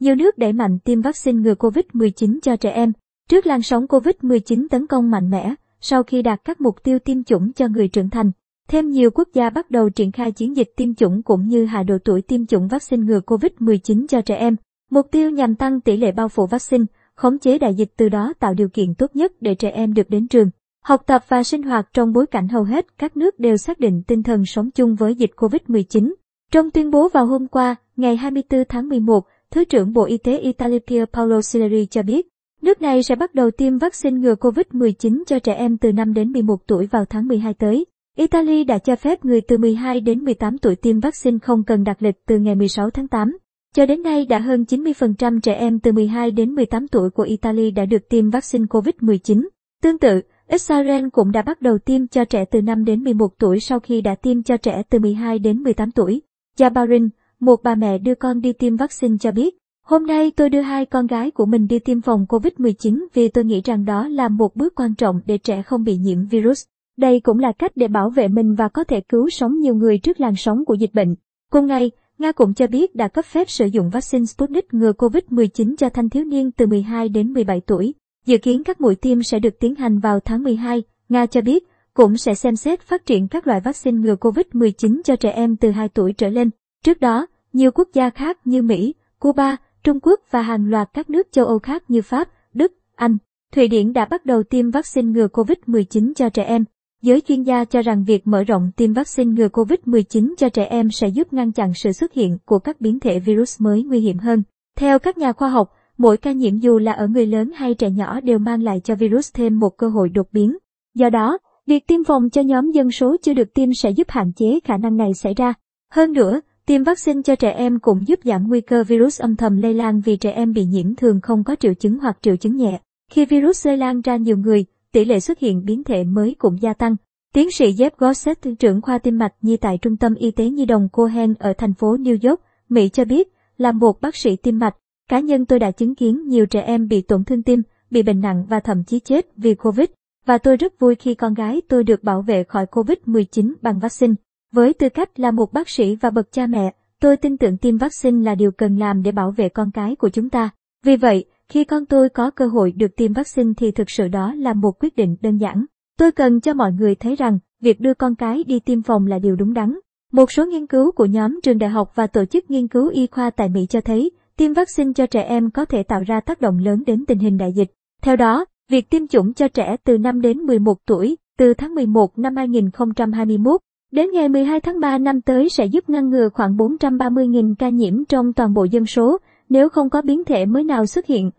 Nhiều nước đẩy mạnh tiêm vaccine ngừa COVID-19 cho trẻ em. Trước làn sóng COVID-19 tấn công mạnh mẽ, sau khi đạt các mục tiêu tiêm chủng cho người trưởng thành, thêm nhiều quốc gia bắt đầu triển khai chiến dịch tiêm chủng cũng như hạ độ tuổi tiêm chủng vaccine ngừa COVID-19 cho trẻ em. Mục tiêu nhằm tăng tỷ lệ bao phủ vaccine, khống chế đại dịch từ đó tạo điều kiện tốt nhất để trẻ em được đến trường, học tập và sinh hoạt trong bối cảnh hầu hết các nước đều xác định tinh thần sống chung với dịch COVID-19. Trong tuyên bố vào hôm qua, ngày 24 tháng 11, Thứ trưởng Bộ Y tế Italia Pier Paolo Sileri cho biết, nước này sẽ bắt đầu tiêm vaccine ngừa COVID-19 cho trẻ em từ 5 đến 11 tuổi vào tháng 12 tới. Italy đã cho phép người từ 12 đến 18 tuổi tiêm vaccine không cần đặt lịch từ ngày 16 tháng 8. Cho đến nay đã hơn 90% trẻ em từ 12 đến 18 tuổi của Italy đã được tiêm vaccine COVID-19. Tương tự, Israel cũng đã bắt đầu tiêm cho trẻ từ 5 đến 11 tuổi sau khi đã tiêm cho trẻ từ 12 đến 18 tuổi. Jabarin, một bà mẹ đưa con đi tiêm vaccine cho biết, Hôm nay tôi đưa hai con gái của mình đi tiêm phòng COVID-19 vì tôi nghĩ rằng đó là một bước quan trọng để trẻ không bị nhiễm virus. Đây cũng là cách để bảo vệ mình và có thể cứu sống nhiều người trước làn sóng của dịch bệnh. Cùng ngày, Nga cũng cho biết đã cấp phép sử dụng vaccine Sputnik ngừa COVID-19 cho thanh thiếu niên từ 12 đến 17 tuổi. Dự kiến các mũi tiêm sẽ được tiến hành vào tháng 12. Nga cho biết cũng sẽ xem xét phát triển các loại vaccine ngừa COVID-19 cho trẻ em từ 2 tuổi trở lên. Trước đó, nhiều quốc gia khác như Mỹ, Cuba, Trung Quốc và hàng loạt các nước châu Âu khác như Pháp, Đức, Anh, Thụy Điển đã bắt đầu tiêm vaccine ngừa COVID-19 cho trẻ em. Giới chuyên gia cho rằng việc mở rộng tiêm vaccine ngừa COVID-19 cho trẻ em sẽ giúp ngăn chặn sự xuất hiện của các biến thể virus mới nguy hiểm hơn. Theo các nhà khoa học, mỗi ca nhiễm dù là ở người lớn hay trẻ nhỏ đều mang lại cho virus thêm một cơ hội đột biến. Do đó, việc tiêm phòng cho nhóm dân số chưa được tiêm sẽ giúp hạn chế khả năng này xảy ra. Hơn nữa, tiêm vaccine cho trẻ em cũng giúp giảm nguy cơ virus âm thầm lây lan vì trẻ em bị nhiễm thường không có triệu chứng hoặc triệu chứng nhẹ. Khi virus lây lan ra nhiều người, tỷ lệ xuất hiện biến thể mới cũng gia tăng. Tiến sĩ Jeff Gossett, trưởng khoa tim mạch nhi tại Trung tâm Y tế Nhi đồng Cohen ở thành phố New York, Mỹ cho biết, là một bác sĩ tim mạch, cá nhân tôi đã chứng kiến nhiều trẻ em bị tổn thương tim, bị bệnh nặng và thậm chí chết vì Covid, và tôi rất vui khi con gái tôi được bảo vệ khỏi Covid-19 bằng vaccine. Với tư cách là một bác sĩ và bậc cha mẹ, tôi tin tưởng tiêm vaccine là điều cần làm để bảo vệ con cái của chúng ta. Vì vậy, khi con tôi có cơ hội được tiêm vaccine thì thực sự đó là một quyết định đơn giản. Tôi cần cho mọi người thấy rằng, việc đưa con cái đi tiêm phòng là điều đúng đắn. Một số nghiên cứu của nhóm trường đại học và tổ chức nghiên cứu y khoa tại Mỹ cho thấy, tiêm vaccine cho trẻ em có thể tạo ra tác động lớn đến tình hình đại dịch. Theo đó, việc tiêm chủng cho trẻ từ 5 đến 11 tuổi, từ tháng 11 năm 2021 đến ngày 12 tháng 3 năm tới sẽ giúp ngăn ngừa khoảng 430.000 ca nhiễm trong toàn bộ dân số nếu không có biến thể mới nào xuất hiện.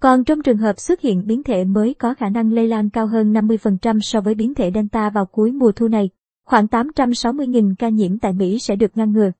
Còn trong trường hợp xuất hiện biến thể mới có khả năng lây lan cao hơn 50% so với biến thể Delta vào cuối mùa thu này, khoảng 860.000 ca nhiễm tại Mỹ sẽ được ngăn ngừa.